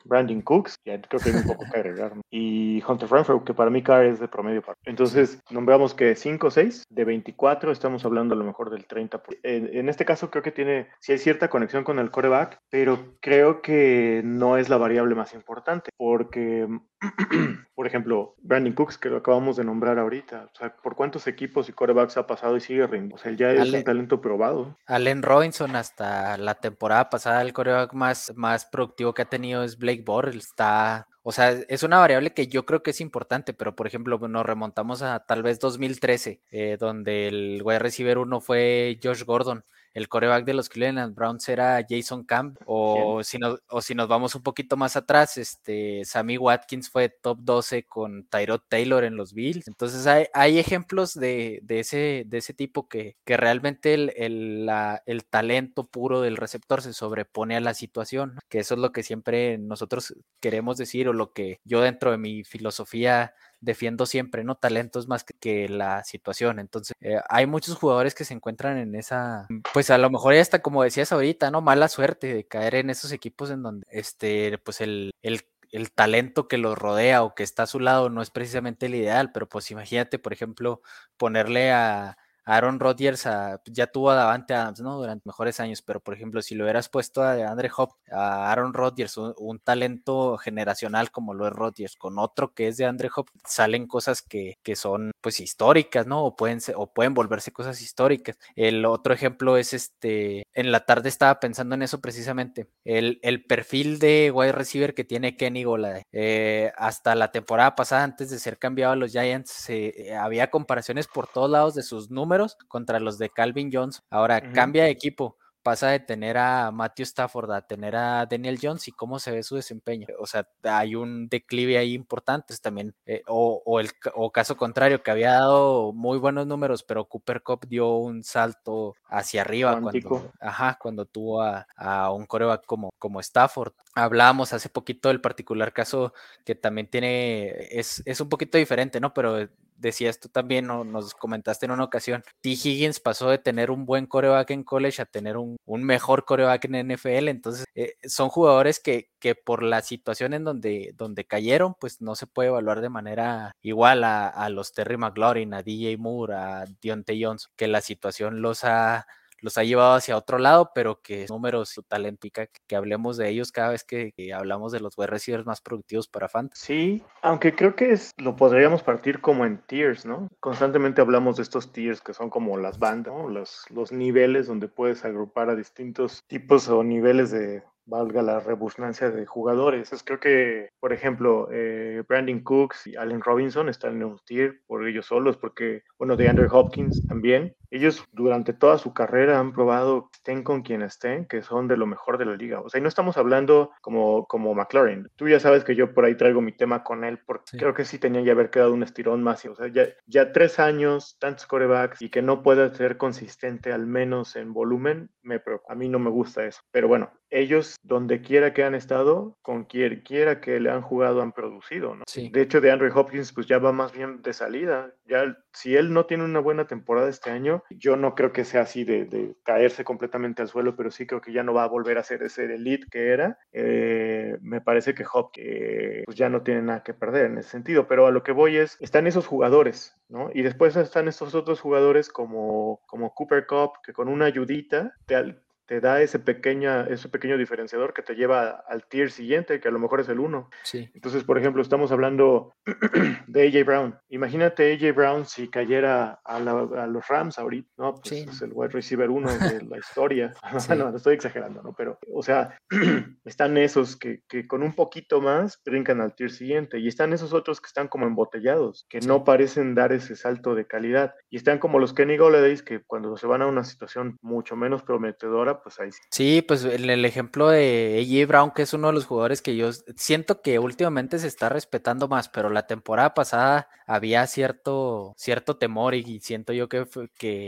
Brandon Cooks, creo que hay un poco que agregar, y Hunter Renfrew, que para mí cada es de promedio. Entonces, nombramos que 5 o 6 de 24, estamos hablando a lo mejor del 30. En, en, este caso creo que tiene, sí hay cierta conexión con el coreback, pero creo que no es la variable más importante, porque, (clears throat) por ejemplo, Brandon Cooks, que lo acabamos de nombrar ahorita, o sea, ¿por cuántos equipos y corebacks ha pasado y sigue rindiendo? O sea, ya es un talento probado. Allen Robinson hasta la temporada pasada el coreback más, más productivo que ha tenido es Blake Bortles. Está, o sea, es una variable que yo creo que es importante, pero por ejemplo, nos remontamos a tal vez 2013, eh, donde el wide receiver uno fue Josh Gordon el coreback de los Cleveland Browns era Jason Camp, o si, nos, o si nos vamos un poquito más atrás, este, Sammy Watkins fue top 12 con Tyrod Taylor en los Bills. Entonces hay, hay ejemplos de, de, ese, de ese tipo que, que realmente el, el, la, el, talento puro del receptor se sobrepone a la situación, que eso es lo que siempre nosotros queremos decir o lo que yo dentro de mi filosofía defiendo siempre, ¿no? Talentos más que, la situación. Entonces, eh, hay muchos jugadores que se encuentran en esa, pues a lo mejor ya está, como decías ahorita, ¿no? Mala suerte de caer en esos equipos en donde, este, pues el, el el talento que los rodea o que está a su lado no es precisamente el ideal, pero pues imagínate, por ejemplo, ponerle a, Aaron Rodgers ya tuvo a Davante Adams, ¿no? Durante mejores años, pero por ejemplo, si lo hubieras puesto a Andre Hop, a Aaron Rodgers, un, talento generacional como lo es Rodgers, con otro que es de Andre Hop, salen cosas que, que son pues históricas, ¿no? O pueden, o pueden volverse cosas históricas. El otro ejemplo es este, en la tarde estaba pensando en eso precisamente, el, perfil de wide receiver que tiene Kenny Gola. Eh, hasta la temporada pasada, antes de ser cambiado a los Giants, eh, había comparaciones por todos lados de sus números contra los de Calvin Jones. Ahora cambia de equipo pasa de tener a Matthew Stafford a tener a Daniel Jones y cómo se ve su desempeño. O sea, hay un declive ahí importante también. Eh, o, el caso contrario, que había dado muy buenos números, pero Cooper Cup dio un salto hacia arriba cuando, ajá, cuando tuvo a, un coreback como, como Stafford. Hablábamos hace poquito del particular caso que también tiene, es, es un poquito diferente, ¿no? Pero decías tú también, nos comentaste en una ocasión, T. Higgins pasó de tener un buen coreback en college a tener un, mejor coreback en NFL, entonces eh, son jugadores que, que, por la situación en donde, donde cayeron, pues no se puede evaluar de manera igual a, a los Terry McLaurin, a DJ Moore, a Deontay Jones, que la situación los ha los ha llevado hacia otro lado, pero que números, su talento, que, hablemos de ellos cada vez que, hablamos de los wide receivers más productivos para Fantasy. Sí, aunque creo que es, lo podríamos partir como en tiers, ¿no? Constantemente hablamos de estos tiers que son como las bandas, ¿no? los, los niveles donde puedes agrupar a distintos tipos o niveles de, valga la rebusnancia de jugadores. Es creo que, por ejemplo, eh, Brandon Cooks y Allen Robinson están en un tier por ellos solos, porque, bueno, de Andrew Hopkins también. Ellos durante toda su carrera han probado, estén con quien estén, que son de lo mejor de la liga. O sea, y no estamos hablando como, como McLaren. Tú ya sabes que yo por ahí traigo mi tema con él, porque creo que sí tenía que haber quedado un estirón más. O sea, ya, ya tres años, tantos corebacks y que no pueda ser consistente al menos en volumen, me preocupa. A mí no me gusta eso. Pero bueno, ellos donde quiera que han estado, con quien quiera que le han jugado, han producido, ¿no? De hecho, de Andrew Hopkins, pues ya va más bien de salida. Ya, si él no tiene una buena temporada este año, yo no creo que sea así de, caerse completamente al suelo, pero sí creo que ya no va a volver a ser ese elite que era. Eh, me parece que Hopkins pues ya no tiene nada que perder en ese sentido, pero a lo que voy es, están esos jugadores, ¿no? Y después están estos otros jugadores como, como Cooper Cup, que con una ayudita te, te da ese, pequeña, ese pequeño diferenciador que te lleva al tier siguiente, que a lo mejor es el 1. Sí. Entonces, por ejemplo, estamos hablando (clears throat) de AJ Brown. Imagínate AJ Brown si cayera a, los Rams ahorita, ¿no? Pues es el wide receiver 1 de la (laughs) historia. (laughs) no, estoy exagerando, ¿no? Pero, o sea, (clears throat) están esos que, que, con un poquito más brincan al tier siguiente y están esos otros que están como embotellados, que no parecen dar ese salto de calidad. Y están como los Kenny Golladay que cuando se van a una situación mucho menos prometedora, pues ahí sí. Pues el, ejemplo de AJ Brown, que es uno de los jugadores que yo siento que últimamente se está respetando más, pero la temporada pasada había cierto, cierto temor y, siento yo que,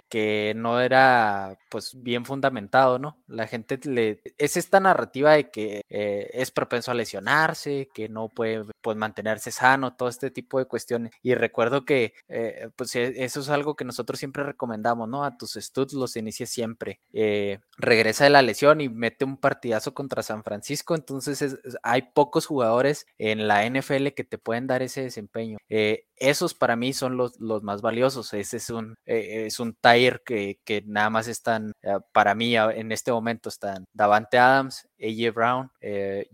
que, no era pues bien fundamentado, ¿no? La gente le... Es esta narrativa de que eh, es propenso a lesionarse, que no puede pues, mantenerse sano, todo este tipo de cuestiones. Y recuerdo que eh, pues e, eso es algo que nosotros siempre recomendamos, ¿no? A tus studs los inicies siempre. Eh, regresa de la lesión y mete un partidazo contra San Francisco, entonces hay pocos jugadores en la NFL que te pueden dar ese desempeño. Eh, esos para mí son los, los más valiosos. Ese es un, eh, es un tire que, que, nada más están, eh, para mí en este momento están Davante Adams, AJ Brown,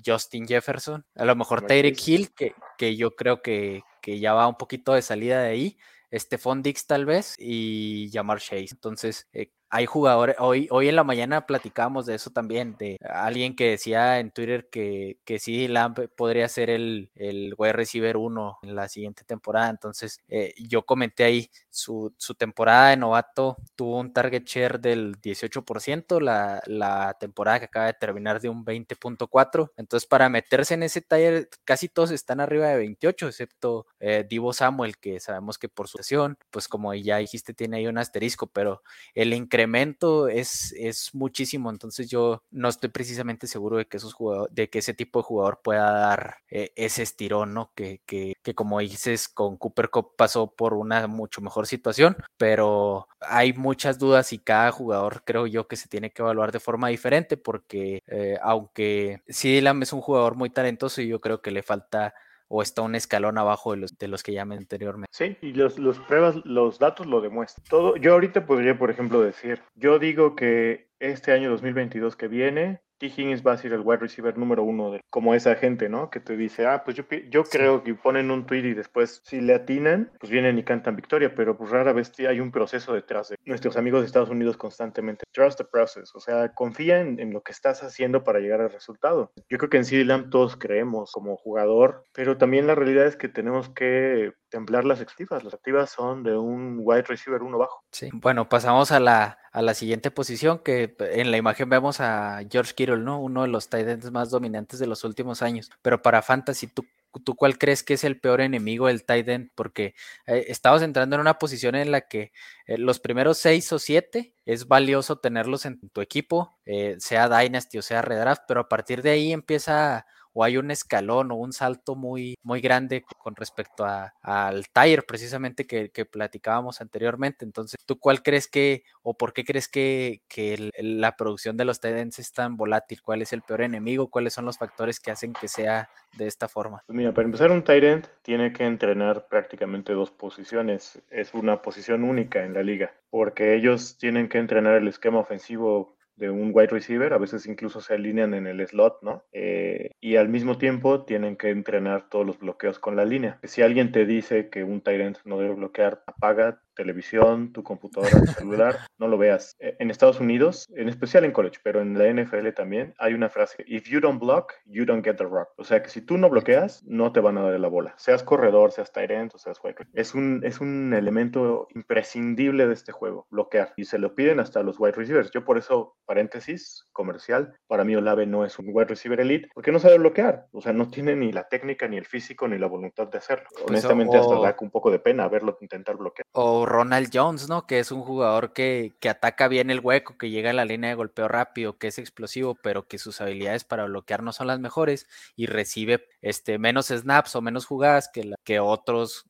Justin Jefferson, a lo mejor Tyreek Hill, que, que yo creo que, que ya va un poquito de salida de ahí. Stephon Dix tal vez y Jamar Chase. Entonces, hay jugadores, hoy, hoy en la mañana platicamos de eso también, de alguien que decía en Twitter que, que sí, Lamp podría ser el, el receiver 1 en la siguiente temporada. Entonces, eh, yo comenté ahí, su, su, temporada de novato tuvo un target share del 18%, la, la temporada que acaba de terminar de un 20.4%. Entonces, para meterse en ese taller, casi todos están arriba de 28, excepto eh, Divo Samuel, que sabemos que por su sesión, pues como ya dijiste, tiene ahí un asterisco, pero el increíble incremento es, es muchísimo, entonces yo no estoy precisamente seguro de que, esos de que ese tipo de jugador pueda dar eh, ese estirón, ¿no? Que, que, que, como dices, con Cooper Cup pasó por una mucho mejor situación, pero hay muchas dudas y cada jugador creo yo que se tiene que evaluar de forma diferente porque eh, aunque sí, Lam es un jugador muy talentoso y yo creo que le falta o está un escalón abajo de los, de los que llamé anteriormente. Sí, y los, los pruebas, los datos lo demuestran. Todo, yo ahorita podría, por ejemplo, decir, yo digo que este año 2022 que viene, T. Higgins va a ser el wide receiver número uno, de, como esa gente, ¿no? Que te dice, ah, pues yo, yo creo que ponen un tweet y después, si le atinan, pues vienen y cantan victoria, pero pues rara vez hay un proceso detrás de nuestros amigos de Estados Unidos constantemente. Trust the process, o sea, confía en, en lo que estás haciendo para llegar al resultado. Yo creo que en CD Lamb todos creemos como jugador, pero también la realidad es que tenemos que templar las activas. Las activas son de un wide receiver uno bajo. Sí, bueno, pasamos a la, a la siguiente posición, que en la imagen vemos a George Kittle, ¿no? Uno de los tight ends más dominantes de los últimos años. Pero para Fantasy, ¿tú, tú cuál crees que es el peor enemigo del tight end? Porque eh, estamos entrando en una posición en la que eh, los primeros seis o siete es valioso tenerlos en tu equipo, eh, sea Dynasty o sea Redraft, pero a partir de ahí empieza o hay un escalón o un salto muy, muy grande con respecto a, al tire precisamente que, platicábamos anteriormente. Entonces, ¿tú cuál crees que o por qué crees que, que la producción de los Titans es tan volátil? ¿Cuál es el peor enemigo? ¿Cuáles son los factores que hacen que sea de esta forma? Pues mira, para empezar, un Tyrant tiene que entrenar prácticamente dos posiciones. Es una posición única en la liga, porque ellos tienen que entrenar el esquema ofensivo de un wide receiver, a veces incluso se alinean en el slot, ¿no? Eh, y al mismo tiempo tienen que entrenar todos los bloqueos con la línea. Si alguien te dice que un tight end no debe bloquear, apaga televisión, tu computadora, tu celular, no lo veas. Eh, en Estados Unidos, en especial en college, pero en la NFL también, hay una frase, if you don't block, you don't get the rock. O sea que si tú no bloqueas, no te van a dar la bola. Seas corredor, seas tight end o seas juego. Es un, es un elemento imprescindible de este juego, bloquear. Y se lo piden hasta los wide receivers. Yo por eso, paréntesis, comercial, para mí Olave no es un wide receiver elite, porque no sabe bloquear. O sea, no tiene ni la técnica, ni el físico, ni la voluntad de hacerlo. Pues Honestamente, hasta da un poco de pena verlo intentar bloquear. O Ronald Jones, ¿no? Que es un jugador que, que, ataca bien el hueco, que llega a la línea de golpeo rápido, que es explosivo, pero que sus habilidades para bloquear no son las mejores y recibe este, menos snaps o menos jugadas que, la, que otros,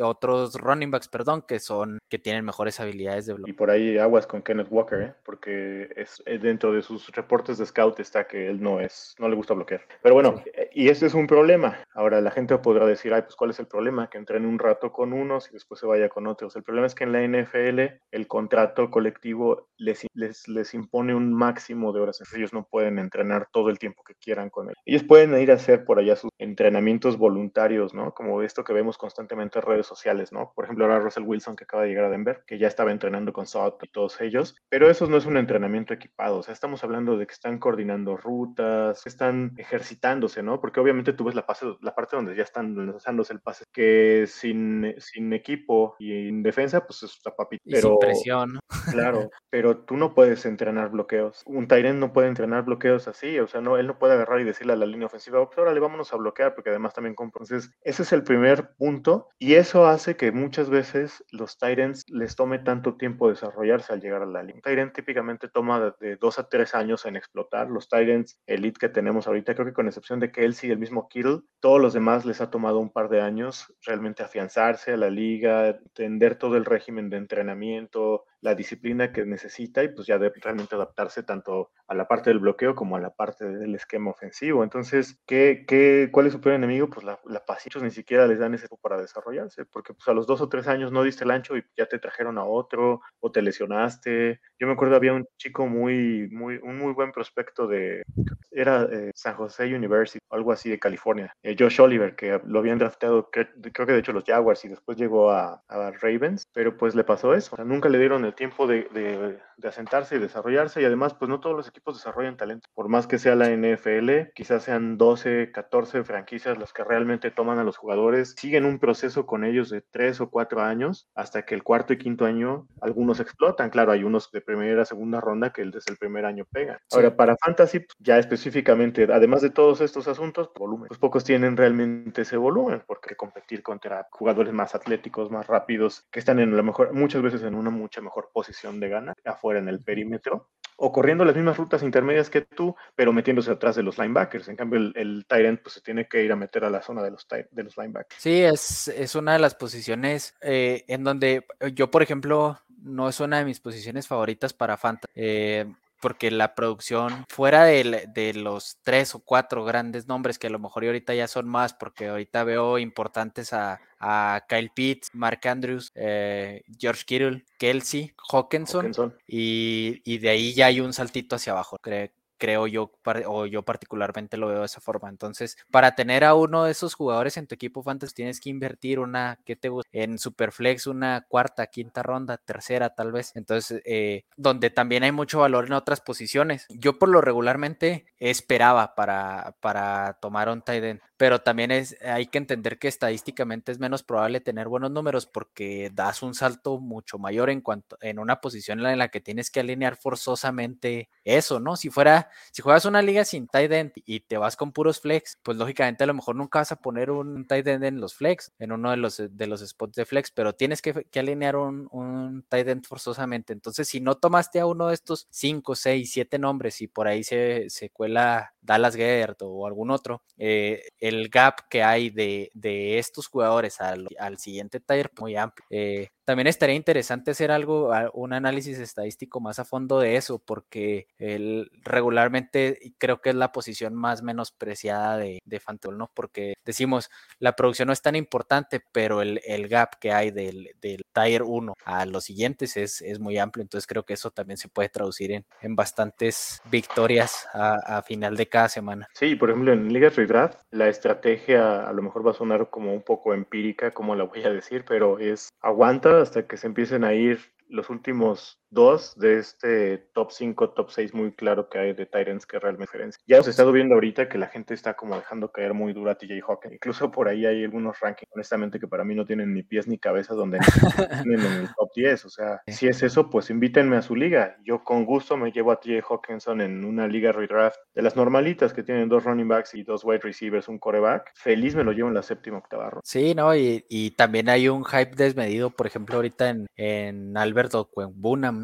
otros running backs, perdón, que son, que tienen mejores habilidades de bloqueo. Y por ahí aguas con Kenneth Walker, ¿eh? porque es, dentro de sus reportes de scout está que él no es, no le gusta bloquear. Pero bueno, sí. y este es un problema. Ahora la gente podrá decir, ay, pues ¿cuál es el problema? Que entrene un rato con unos y después se vaya con otros. El problema es que en la NFL el contrato colectivo les, les, les impone un máximo de horas. Ellos no pueden entrenar todo el tiempo que quieran con él. Ellos pueden ir a hacer por allá sus entrenamientos voluntarios, ¿no? Como esto que vemos constantemente en redes sociales, ¿no? Por ejemplo, ahora Russell Wilson que acaba de llegar a Denver, que ya estaba entrenando con South y todos ellos, pero eso no es un entrenamiento equipado, o sea, estamos hablando de que están coordinando rutas, que están ejercitándose, ¿no? Porque obviamente tú ves la, pase, la parte donde ya están lanzándose el pase, que sin, sin equipo y en defensa, pues es la papita. Pero, sin presión, ¿no? (laughs) Claro, pero tú no puedes entrenar bloqueos. Un Tyrant no puede entrenar bloqueos así, o sea, no, él no puede agarrar y decirle a la línea ofensiva, pues órale, vámonos a bloquear, porque además también compra. Entonces, ese es el primer punto, y eso hace que muchas veces los Tyrants les tome tanto tiempo desarrollarse al llegar a la línea. Un Tyrant típicamente toma de, de dos a tres años en explotar. Los Tyrants Elite que tenemos ahorita, creo que con excepción de Kelsey y el mismo Kittle, todos los demás les ha tomado un par de años realmente afianzarse a la liga, entender todo el régimen de entrenamiento, la disciplina que necesita y pues ya de realmente adaptarse tanto a la parte del bloqueo como a la parte del esquema ofensivo. Entonces, ¿qué, qué, ¿cuál es su peor enemigo? Pues la, la pasitos ni siquiera les dan ese tiempo para desarrollarse, porque pues a los dos o tres años no diste el ancho y ya te trajeron a otro o te lesionaste. Yo me acuerdo había un chico muy, muy, un muy buen prospecto de, era eh, San José University, algo así de California, eh, Josh Oliver, que lo habían draftado, creo que de hecho los Jaguars y después llegó a, a Ravens, pero pues le pasó eso, o sea, nunca le dieron el tiempo de, de, de, asentarse y desarrollarse y además pues no todos los equipos desarrollan talento. Por más que sea la NFL, quizás sean 12, 14 franquicias las que realmente toman a los jugadores, siguen un proceso con ellos de 3 o 4 años hasta que el cuarto y quinto año algunos explotan. Claro, hay unos de primera, segunda ronda que desde el primer año pegan. Sí. Ahora, para Fantasy, ya específicamente, además de todos estos asuntos, volumen. Pues pocos tienen realmente ese volumen porque competir contra jugadores más atléticos, más rápidos, que están en la mejor, muchas veces en una mucha mejor posición de gana, afuera en el perímetro, o corriendo las mismas rutas intermedias que tú, pero metiéndose atrás de los linebackers. En cambio, el, el tight end pues, se tiene que ir a meter a la zona de los, de los linebackers. Sí, es, es una de las posiciones eh, en donde yo, por ejemplo, no es una de mis posiciones favoritas para Fantasy. Eh, porque la producción fuera de, de, los tres o cuatro grandes nombres que a lo mejor ahorita ya son más, porque ahorita veo importantes a, a Kyle Pitts, Mark Andrews, eh, George Kittle, Kelsey, Hawkinson, Y, y, de ahí ya hay un saltito hacia abajo. Creo, creo yo, o yo particularmente lo veo de esa forma. Entonces, para tener a uno de esos jugadores en tu equipo fantasy, tienes que invertir una, ¿qué te gusta? En Superflex, una cuarta, quinta ronda, tercera tal vez. Entonces, eh, donde también hay mucho valor en otras posiciones. Yo por lo regularmente esperaba para, para tomar un tight end, pero también es, hay que entender que estadísticamente es menos probable tener buenos números porque das un salto mucho mayor en cuanto en una posición en la que tienes que alinear forzosamente eso, ¿no? Si fuera si juegas una liga sin tight end y te vas con puros flex, pues lógicamente a lo mejor nunca vas a poner un tight end en los flex, en uno de los, de los spots de flex, pero tienes que, alinear un, un tight end forzosamente. Entonces, si no tomaste a uno de estos 5, 6, 7 nombres y por ahí se, se cuela Dallas Gert o algún otro, eh, el gap que hay de, de estos jugadores al, al siguiente tier muy amplio. Eh, también estaría interesante hacer algo, un análisis estadístico más a fondo de eso, porque el, regularmente creo que es la posición más menospreciada de, de ¿no? Porque decimos, la producción no es tan importante, pero el, el gap que hay del, del Tier 1 a los siguientes es, es, muy amplio, entonces creo que eso también se puede traducir en, en bastantes victorias a, a, final de cada semana. Sí, por ejemplo, en Ligas Redraft, la estrategia a lo mejor va a sonar como un poco empírica, como la voy a decir, pero es aguanta hasta que se empiecen a ir los últimos dos de este top 5, top 6 muy claro que hay de Tyrants que realmente diferencia. Ya os he estado viendo ahorita que la gente está como dejando caer muy duro a TJ Hawkins. Incluso (laughs) por ahí hay algunos rankings, honestamente, que para mí no tienen ni pies ni cabeza donde (laughs) tienen en el top 10. O sea, si es eso, pues invítenme a su liga. Yo con gusto me llevo a TJ Hawkinson en una liga redraft de las normalitas que tienen dos running backs y dos wide receivers, un coreback. Feliz me lo llevo en la séptima octava ronda. Sí, no, y, y, también hay un hype desmedido, por ejemplo, ahorita en, en Albert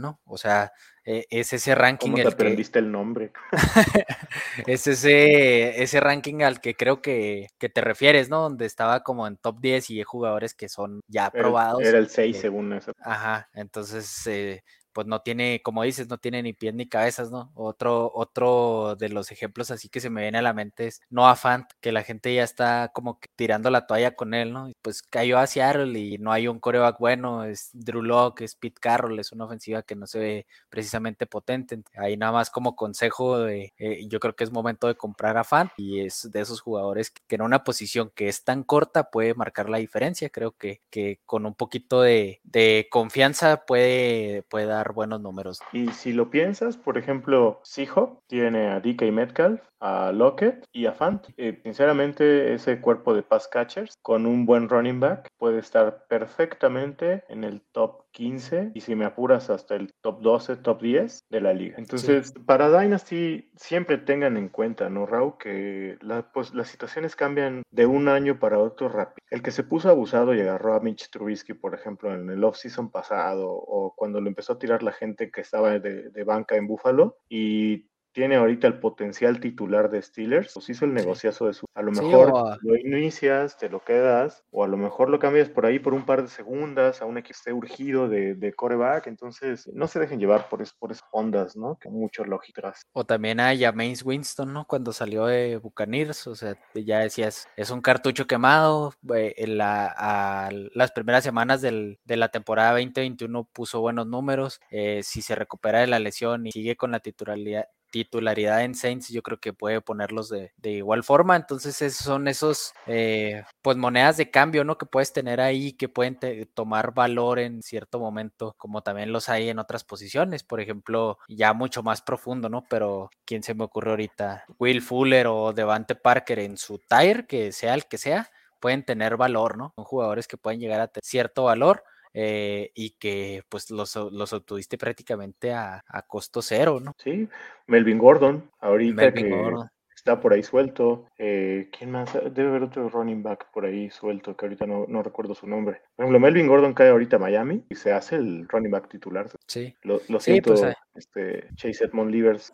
¿no? O sea, eh, es ese ranking. ¿Cómo te aprendiste el nombre? (laughs) es ese, ese ranking al que creo que, que, te refieres, ¿no? Donde estaba como en top 10 y hay jugadores que son ya probados. Era el 6 según eso. Ajá, entonces eh, pues no tiene, como dices, no tiene ni pies ni cabezas, ¿no? Otro, otro de los ejemplos así que se me viene a la mente es Noah Fant, que la gente ya está como que tirando la toalla con él, ¿no? Pues cayó a Seattle y no hay un coreback bueno, es Drew Locke, es Pete Carroll, es una ofensiva que no se ve precisamente potente. Ahí nada más como consejo, de, eh, yo creo que es momento de comprar a Fant y es de esos jugadores que, en una posición que es tan corta puede marcar la diferencia. Creo que, que con un poquito de, confianza puede, puede dar buenos números. Y si lo piensas, por ejemplo, Seahawk tiene a DK Metcalf, a Lockett y a Fant. Eh, sinceramente, ese cuerpo de pass catchers con un buen running back puede estar perfectamente en el top 15 y si me apuras hasta el top 12, top 10 de la liga. Entonces, para Dynasty siempre tengan en cuenta, ¿no, Raúl? Que pues, las situaciones cambian de un año para otro rápido. El que se puso abusado y agarró a Mitch Trubisky, por ejemplo, en el off-season pasado o cuando lo empezó a tirar la gente que estaba de, de banca en Buffalo y tiene ahorita el potencial titular de Steelers, pues hizo el negociazo de su. A lo mejor lo inicias, te lo quedas, o a lo mejor lo cambias por ahí por un par de segundas a un equipo esté urgido de, de coreback. Entonces, no se dejen llevar por, por esas ondas, ¿no? Que mucho lógicas. O también a James Winston, ¿no? Cuando salió de Buccaneers, o sea, ya decías, es un cartucho quemado. Eh, en la, a las primeras semanas del, de la temporada 2021 puso buenos números. Eh, si se recupera de la lesión y sigue con la titularidad titularidad en Saints, yo creo que puede ponerlos de, igual forma. Entonces, son esos, eh, pues, monedas de cambio, ¿no? Que puedes tener ahí, que pueden tomar valor en cierto momento, como también los hay en otras posiciones. Por ejemplo, ya mucho más profundo, ¿no? Pero, ¿quién se me ocurre ahorita? Will Fuller o Devante Parker en su tire, que sea el que sea, pueden tener valor, ¿no? Son jugadores que pueden llegar a tener cierto valor eh, y que pues los, los obtuviste prácticamente a, a, costo cero, ¿no? Sí, Melvin Gordon, ahorita que está por ahí suelto. Eh, ¿Quién más? Debe haber otro running back por ahí suelto, que ahorita no, no, recuerdo su nombre. Por ejemplo, Melvin Gordon cae ahorita a Miami y se hace el running back titular. Sí. Lo, lo siento, pues, este, Chase Edmond Livers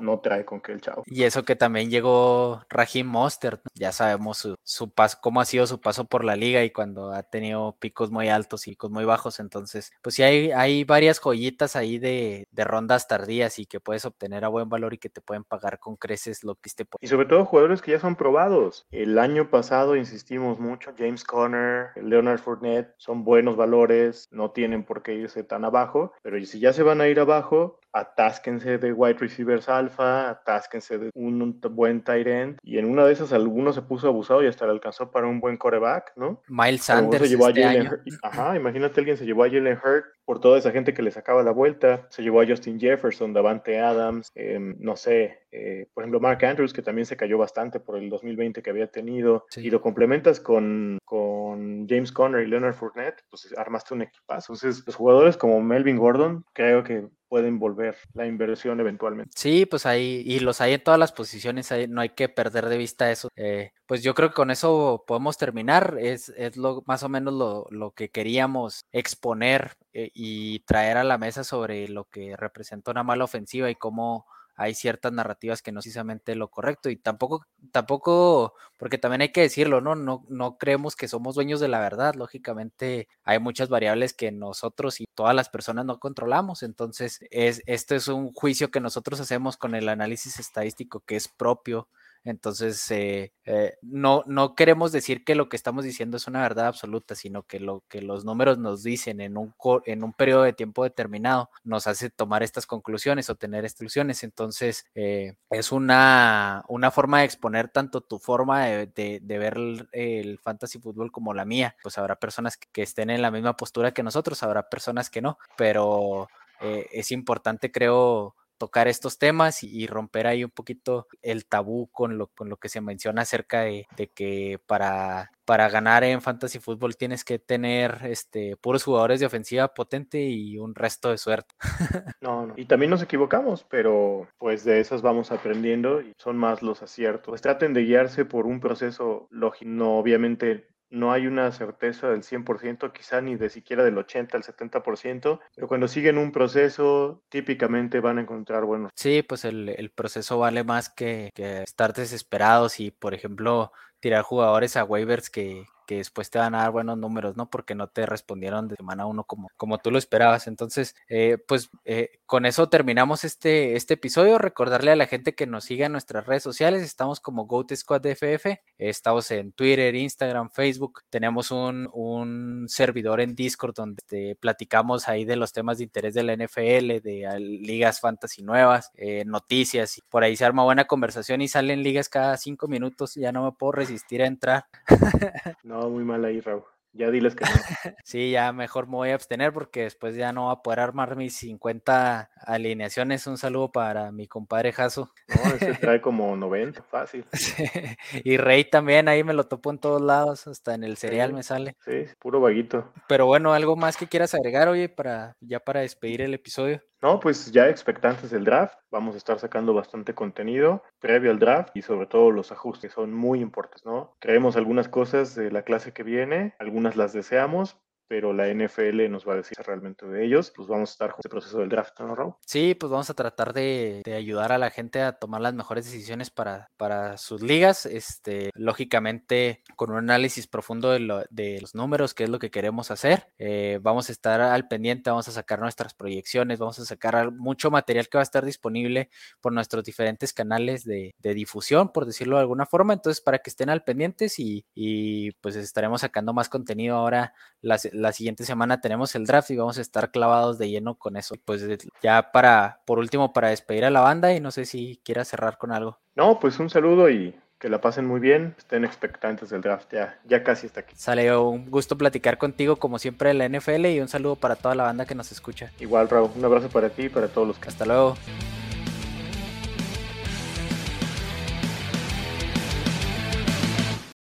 no trae con que el chavo. Y eso que también llegó Raheem Mostert, ya sabemos su, su paso, cómo ha sido su paso por la liga y cuando ha tenido picos muy altos y picos muy bajos. Entonces, pues sí hay, hay varias joyitas ahí de, de rondas tardías y que puedes obtener a buen valor y que te pueden pagar con creces lo que esté Y sobre todo jugadores que ya son probados. El año pasado insistimos mucho, James Conner, Leonard Fournette, son buenos valores, no tienen por qué irse tan abajo, pero si ya se van a ir abajo, atásquense de wide receivers alfa, atásquense de un, buen tight end, y en una de esas alguno se puso abusado y hasta le alcanzó para un buen coreback, ¿no? Miles Sanders. Se llevó a este Ajá, imagínate alguien se llevó a Jalen Hurt por toda esa gente que le sacaba la vuelta, se llevó a Justin Jefferson, Davante Adams, em, no sé, eh, por ejemplo Mark Andrews, que también se cayó bastante por el 2020 que había tenido, y lo complementas con, con James Conner y Leonard Fournette, pues armaste un equipazo. Entonces, los jugadores como Melvin Gordon, creo que pueden volver la inversión eventualmente. Sí, pues ahí, y los hay en todas las posiciones, ahí no hay que perder de vista eso. Eh, pues yo creo que con eso podemos terminar, es, es lo, más o menos lo, lo que queríamos exponer eh, y traer a la mesa sobre lo que representa una mala ofensiva y cómo hay ciertas narrativas que no es precisamente lo correcto y tampoco, tampoco, porque también hay que decirlo, ¿no? No, no creemos que somos dueños de la verdad, lógicamente hay muchas variables que nosotros y todas las personas no controlamos, entonces es, esto es un juicio que nosotros hacemos con el análisis estadístico que es propio entonces, eh, eh, no, no queremos decir que lo que estamos diciendo es una verdad absoluta, sino que lo que los números nos dicen en un, en un periodo de tiempo determinado nos hace tomar estas conclusiones o tener exclusiones. Entonces, eh, es una, una forma de exponer tanto tu forma de, ver el, fantasy fútbol como la mía. Pues habrá personas que, estén en la misma postura que nosotros, habrá personas que no, pero es importante, creo, tocar estos temas y, romper ahí un poquito el tabú con lo, con lo que se menciona acerca de, que para, para ganar en fantasy fútbol tienes que tener este, puros jugadores de ofensiva potente y un resto de suerte. (laughs) No. Y también nos equivocamos, pero pues de esas vamos aprendiendo y son más los aciertos. Traten de guiarse por un proceso lógico. No, obviamente no hay una certeza del 100%, quizá ni de siquiera del 80 al 70%, pero cuando siguen un proceso, típicamente van a encontrar buenos. Sí, pues el, proceso vale más que, que, estar desesperados y, por ejemplo, tirar jugadores a waivers que, que después te van a dar buenos números, ¿no? Porque no te respondieron de semana uno como, como tú lo esperabas. Entonces, eh, pues eh, con eso terminamos este, este episodio. Recordarle a la gente que nos siga en nuestras redes sociales. Estamos como GoTo Squad FF. Estamos en Twitter, Instagram, Facebook. Tenemos un, un servidor en Discord donde este, platicamos ahí de los temas de interés de la NFL, de ligas fantasy nuevas, eh, noticias. Por ahí se arma buena conversación y salen ligas cada cinco minutos. Ya no me puedo resistir a entrar. (laughs) No, muy mal ahí, Raúl. Ya diles que no. (laughs) sí, ya mejor me voy a abstener porque después ya no voy a poder armar mis 50 alineaciones. Un saludo para mi compadre Jaso. No, ese trae como 90, fácil. (laughs) Y Rey también, ahí me lo topo en todos lados, hasta en el cereal me sale. Sí, puro vaguito. Pero bueno, algo más que quieras agregar, oye, para ya para despedir el episodio. No, pues ya expectantes del draft. Vamos a estar sacando bastante contenido previo al draft y sobre todo los ajustes son muy importantes, ¿no? Creemos algunas cosas de la clase que viene, algunas las deseamos, pero la NFL nos va a decir realmente de ellos. Pues vamos a estar con este proceso del draft, ¿no, Raúl? Sí, pues vamos a tratar de, ayudar a la gente a tomar las mejores decisiones para, para sus ligas. Este, lógicamente, con un análisis profundo de, de los números, que es lo que queremos hacer. Eh, vamos a estar al pendiente, vamos a sacar nuestras proyecciones, vamos a sacar mucho material que va a estar disponible por nuestros diferentes canales de, difusión, por decirlo de alguna forma. Entonces, para que estén al pendientes y, y pues estaremos sacando más contenido ahora las la siguiente semana tenemos el draft y vamos a estar clavados de lleno con eso. Pues ya para, por último, para despedir a la banda y no sé si quieras cerrar con algo. No, pues un saludo y que la pasen muy bien, estén expectantes del draft, ya, ya casi está aquí. Sale un gusto platicar contigo como siempre de la NFL y un saludo para toda la banda que nos escucha. Igual, Raúl, un abrazo para ti y para todos los que... Hasta luego.